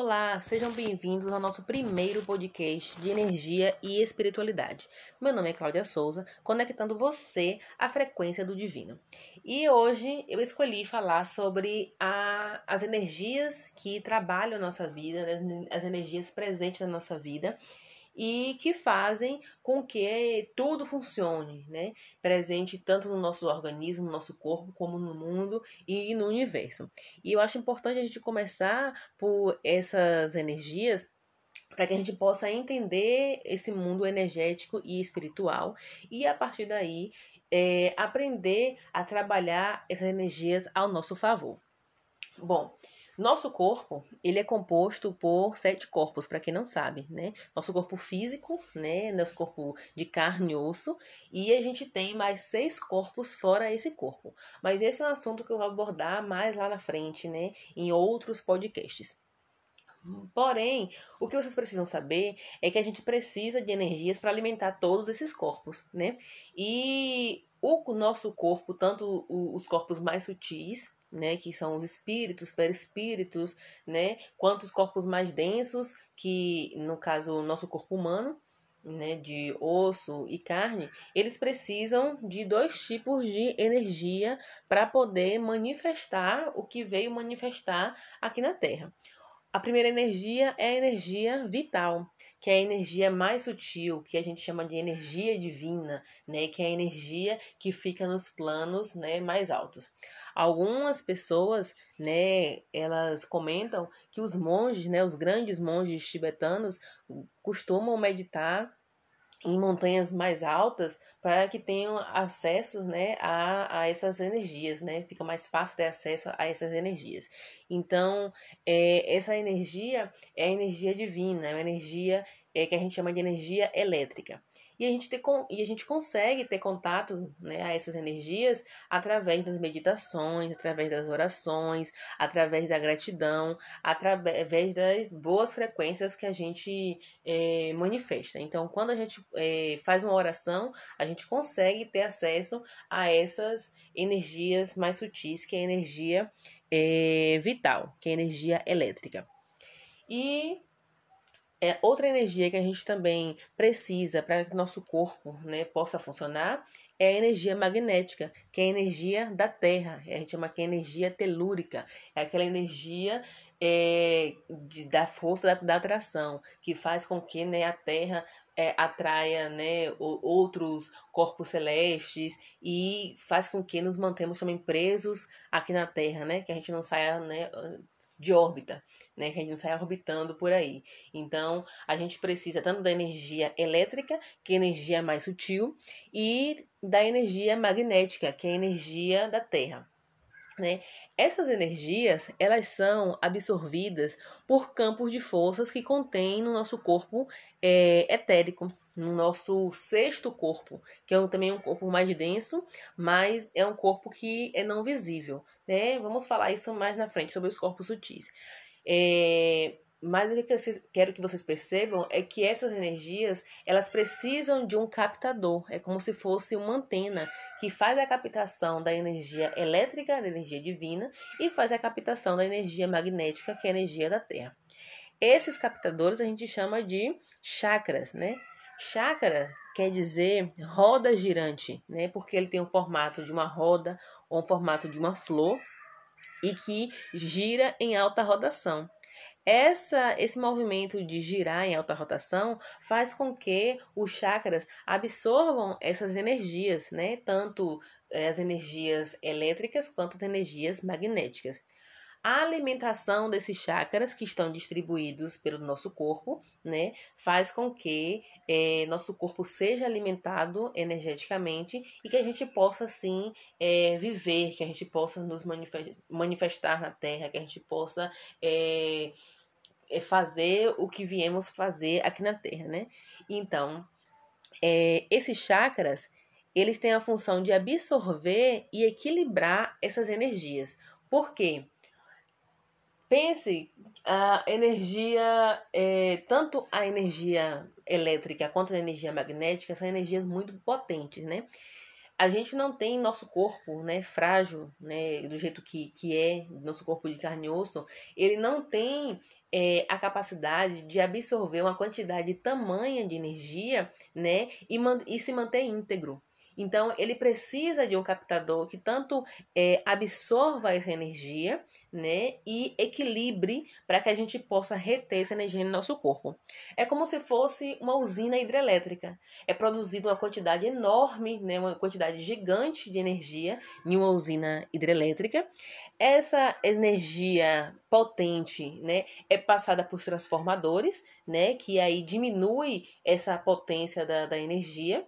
Olá, sejam bem-vindos ao nosso primeiro podcast de energia e espiritualidade. Meu nome é Cláudia Souza, conectando você à frequência do divino. E hoje eu escolhi falar sobre a, as energias que trabalham nossa vida, né, as energias presentes na nossa vida e que fazem com que tudo funcione, né? Presente tanto no nosso organismo, no nosso corpo, como no mundo e no universo. E eu acho importante a gente começar por essas energias para que a gente possa entender esse mundo energético e espiritual e a partir daí é, aprender a trabalhar essas energias ao nosso favor. Bom, nosso corpo, ele é composto por sete corpos, para quem não sabe, né? Nosso corpo físico, né? Nosso corpo de carne e osso, e a gente tem mais seis corpos fora esse corpo. Mas esse é um assunto que eu vou abordar mais lá na frente, né? Em outros podcasts. Porém, o que vocês precisam saber é que a gente precisa de energias para alimentar todos esses corpos, né? E o nosso corpo, tanto os corpos mais sutis, né, que são os espíritos, perispíritos, né, quanto os corpos mais densos, que no caso o nosso corpo humano, né, de osso e carne, eles precisam de dois tipos de energia para poder manifestar o que veio manifestar aqui na Terra. A primeira energia é a energia vital, que é a energia mais sutil, que a gente chama de energia divina, né, que é a energia que fica nos planos, né, mais altos. Algumas pessoas, né, elas comentam que os monges, né, os grandes monges tibetanos costumam meditar em montanhas mais altas para que tenham acesso né, a, a essas energias, né? Fica mais fácil ter acesso a essas energias. Então, é, essa energia é a energia divina, é uma energia é, que a gente chama de energia elétrica. E a gente, ter, e a gente consegue ter contato né, a essas energias através das meditações, através das orações, através da gratidão, através das boas frequências que a gente é, manifesta. Então, quando a gente é, faz uma oração, a gente consegue ter acesso a essas energias mais sutis, que é a energia é, vital, que é a energia elétrica. E é, outra energia que a gente também precisa para que nosso corpo né, possa funcionar é a energia magnética, que é a energia da Terra. A gente chama que é energia telúrica. É aquela energia é, de, da força da, da, atração, que faz com que né, a Terra é, atraia né, outros corpos celestes e faz com que nos mantemos também presos aqui na Terra, né? Que a gente não saia né, de órbita, né? Que a gente não sai orbitando por aí. Então, a gente precisa tanto da energia elétrica, que é a energia mais sutil, e da energia magnética, que é a energia da Terra. Né? Essas energias elas são absorvidas por campos de forças que contém no nosso corpo é, etérico, no nosso sexto corpo, que é também um corpo mais denso, mas é um corpo que é não visível. Né? Vamos falar isso mais na frente sobre os corpos sutis. É, mas o que eu quero que vocês percebam é que essas energias, elas precisam de um captador. É como se fosse uma antena que faz a captação da energia elétrica, da energia divina, e faz a captação da energia magnética, que é a energia da Terra. Esses captadores a gente chama de chakras, né? Chakra quer dizer roda girante, né? Porque ele tem o formato de uma roda ou o formato de uma flor e que gira em alta rotação. Essa, esse movimento de girar em alta rotação faz com que os chakras absorvam essas energias, né? Tanto eh, as energias elétricas quanto as energias magnéticas. A alimentação desses chakras que estão distribuídos pelo nosso corpo, né, faz com que é, nosso corpo seja alimentado energeticamente e que a gente possa, assim, é, viver, que a gente possa nos manifestar na Terra, que a gente possa é, fazer o que viemos fazer aqui na Terra, né? Então, esses chakras, eles têm a função de absorver e equilibrar essas energias. Por quê? Pense a energia, é, tanto a energia elétrica quanto a energia magnética, são energias muito potentes, né? a gente não tem nosso corpo, né, frágil, né, do jeito que, que é, nosso corpo de carne e osso, ele não tem é, a capacidade de absorver uma quantidade tamanha de energia, né, e, e se manter íntegro. Então, ele precisa de um captador que tanto é, absorva essa energia, né, e equilibre para que a gente possa reter essa energia no nosso corpo. É como se fosse uma usina hidrelétrica. É produzida uma quantidade enorme, né, uma quantidade gigante de energia em uma usina hidrelétrica. Essa energia potente, né, é passada por transformadores, né, que aí diminui essa potência da, da energia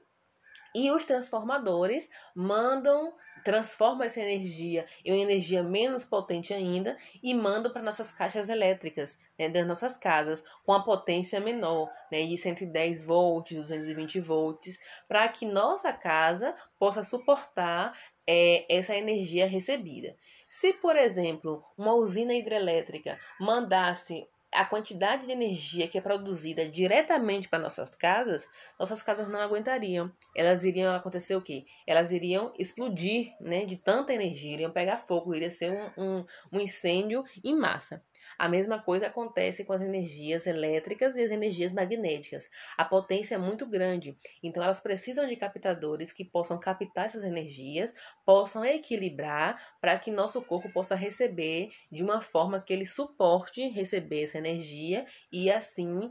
e os transformadores mandam, transformam essa energia em uma energia menos potente ainda e mandam para nossas caixas elétricas, né, das nossas casas, com a potência menor, né, de 110 volts, 220 volts, para que nossa casa possa suportar é, essa energia recebida. Se, por exemplo, uma usina hidrelétrica mandasse a quantidade de energia que é produzida diretamente para nossas casas, nossas casas não aguentariam. Elas iriam acontecer o quê? Elas iriam explodir, né? De tanta energia, iriam pegar fogo, iria ser um, um, um incêndio em massa. A mesma coisa acontece com as energias elétricas e as energias magnéticas. A potência é muito grande, então elas precisam de captadores que possam captar essas energias, possam equilibrar para que nosso corpo possa receber de uma forma que ele suporte receber essa energia e assim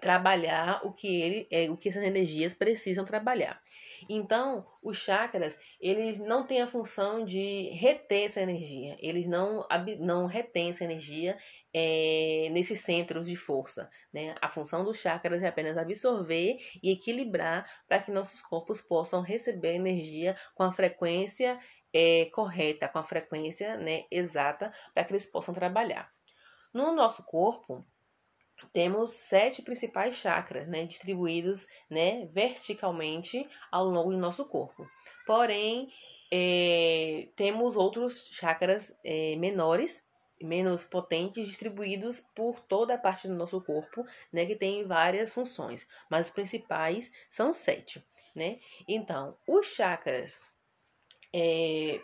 trabalhar o que ele é o que essas energias precisam trabalhar. Então, os chakras, eles não têm a função de reter essa energia, eles não, não retêm essa energia é, nesses centros de força. Né? A função dos chakras é apenas absorver e equilibrar para que nossos corpos possam receber energia com a frequência é, correta, com a frequência né, exata, para que eles possam trabalhar. No nosso corpo, temos sete principais chakras, né, distribuídos, né, verticalmente ao longo do nosso corpo. Porém, é, temos outros chakras é, menores, menos potentes, distribuídos por toda a parte do nosso corpo, né, que tem várias funções, mas os principais são sete, né? Então, os chakras é,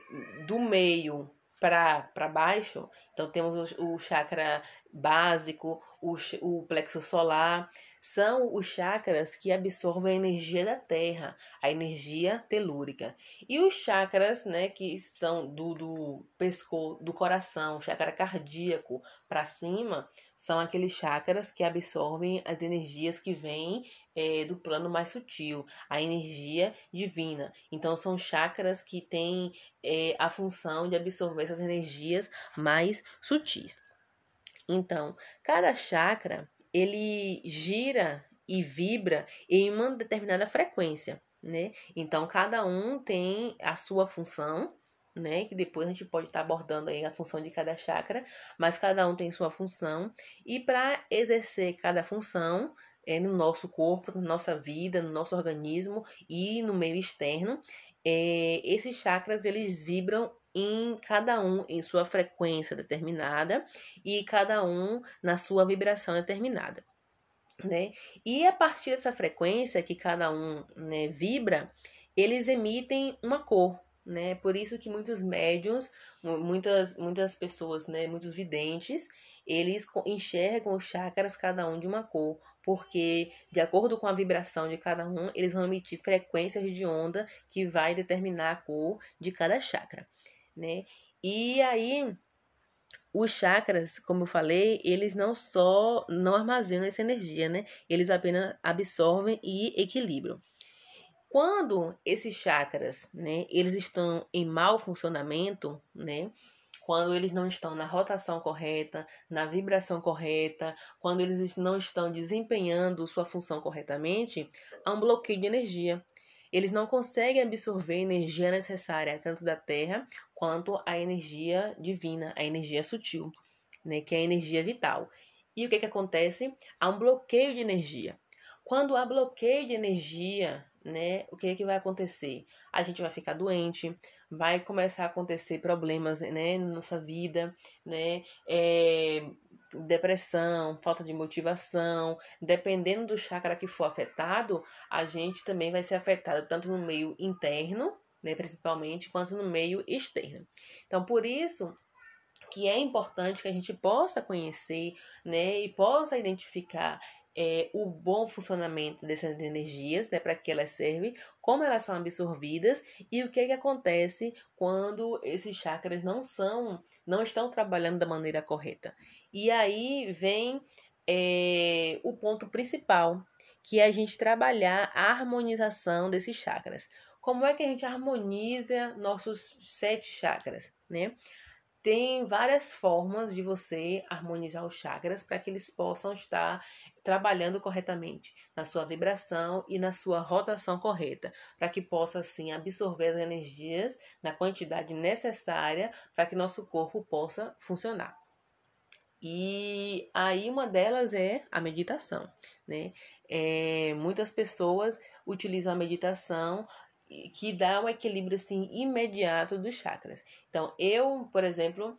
do meio para baixo, então temos o, o chakra básico, o, o plexo solar, são os chakras que absorvem a energia da terra, a energia telúrica. E os chakras, né, que são do, do pescoço, do coração, chakra cardíaco para cima, são aqueles chakras que absorvem as energias que vêm é, do plano mais sutil, a energia divina. Então, são chakras que têm é, a função de absorver essas energias mais sutis. Então, cada chakra ele gira e vibra em uma determinada frequência, né? Então, cada um tem a sua função, né? Que depois a gente pode estar tá abordando aí a função de cada chakra, mas cada um tem sua função. E para exercer cada função é, no nosso corpo, na nossa vida, no nosso organismo e no meio externo, é, esses chakras eles vibram em cada um em sua frequência determinada e cada um na sua vibração determinada. Né? E a partir dessa frequência que cada um né, vibra, eles emitem uma cor, né? Por isso que muitos médiums, muitas muitas pessoas, né, muitos videntes, eles enxergam os chakras cada um de uma cor, porque de acordo com a vibração de cada um, eles vão emitir frequências de onda que vai determinar a cor de cada chakra né? E aí os chakras, como eu falei, eles não só não armazenam essa energia, né? Eles apenas absorvem e equilibram. Quando esses chakras, né, eles estão em mau funcionamento, né? Quando eles não estão na rotação correta, na vibração correta, quando eles não estão desempenhando sua função corretamente, há um bloqueio de energia eles não conseguem absorver a energia necessária tanto da Terra quanto a energia divina, a energia sutil, né, que é a energia vital. E o que, que acontece? Há um bloqueio de energia. Quando há bloqueio de energia, né, o que, que vai acontecer? A gente vai ficar doente, vai começar a acontecer problemas né, na nossa vida, né? É, depressão, falta de motivação, dependendo do chakra que for afetado, a gente também vai ser afetado tanto no meio interno, né, principalmente, quanto no meio externo. Então, por isso que é importante que a gente possa conhecer, né, e possa identificar é, o bom funcionamento dessas energias, né, para que elas servem, como elas são absorvidas e o que, que acontece quando esses chakras não são, não estão trabalhando da maneira correta. E aí vem é, o ponto principal, que é a gente trabalhar a harmonização desses chakras. Como é que a gente harmoniza nossos sete chakras, né? Tem várias formas de você harmonizar os chakras para que eles possam estar trabalhando corretamente na sua vibração e na sua rotação correta, para que possa assim absorver as energias na quantidade necessária para que nosso corpo possa funcionar. E aí uma delas é a meditação, né? É, muitas pessoas utilizam a meditação que dá um equilíbrio assim imediato dos chakras. Então, eu, por exemplo,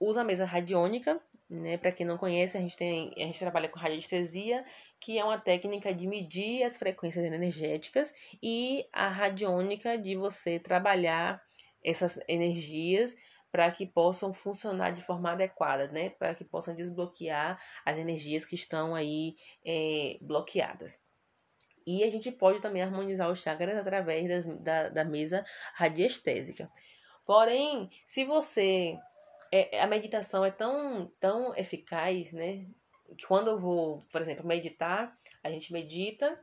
uso a mesa radiônica, né? Para quem não conhece, a gente tem, a gente trabalha com radiestesia, que é uma técnica de medir as frequências energéticas e a radiônica de você trabalhar essas energias para que possam funcionar de forma adequada, né? Para que possam desbloquear as energias que estão aí é, bloqueadas. E a gente pode também harmonizar os chakras através das, da, da mesa radiestésica. Porém, se você. É, a meditação é tão, tão eficaz, né? Que quando eu vou, por exemplo, meditar, a gente medita.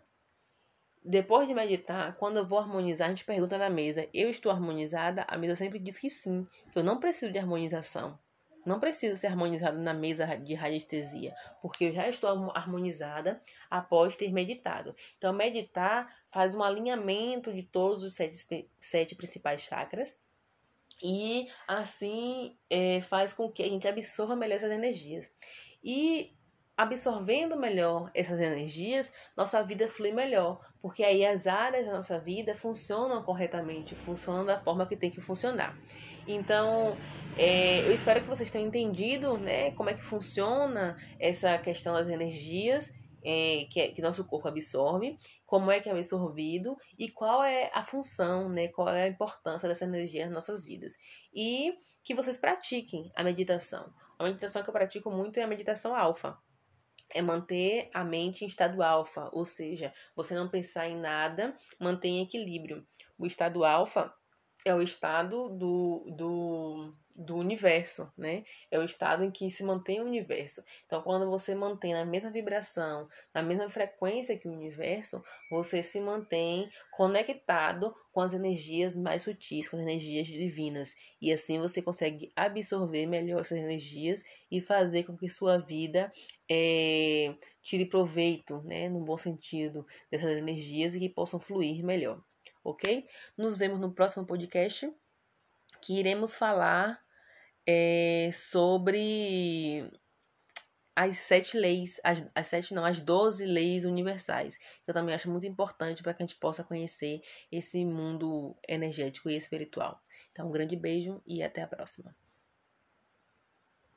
Depois de meditar, quando eu vou harmonizar, a gente pergunta na mesa: Eu estou harmonizada? A mesa sempre diz que sim, que eu não preciso de harmonização. Não preciso ser harmonizada na mesa de radiestesia, porque eu já estou harmonizada após ter meditado. Então, meditar faz um alinhamento de todos os sete, sete principais chakras e assim é, faz com que a gente absorva melhor essas energias. E absorvendo melhor essas energias, nossa vida flui melhor, porque aí as áreas da nossa vida funcionam corretamente, funcionam da forma que tem que funcionar. Então, é, eu espero que vocês tenham entendido né, como é que funciona essa questão das energias é, que, é, que, nosso corpo absorve, como é que é absorvido e qual é a função, né, qual é a importância dessa energia nas nossas vidas. E que vocês pratiquem a meditação. A meditação que eu pratico muito é a meditação alfa é manter a mente em estado alfa, ou seja, você não pensar em nada, manter em equilíbrio. O estado alfa é o estado do, do, do universo, né? É o estado em que se mantém o universo. Então, quando você mantém na mesma vibração, na mesma frequência que o universo, você se mantém conectado com as energias mais sutis, com as energias divinas. E assim você consegue absorver melhor essas energias e fazer com que sua vida é, tire proveito, né? No bom sentido, dessas energias e que possam fluir melhor ok? Nos vemos no próximo podcast que iremos falar é, sobre as sete leis, as, as sete não, as doze leis universais, que eu também acho muito importante para que a gente possa conhecer esse mundo energético e espiritual. Então, um grande beijo e até a próxima.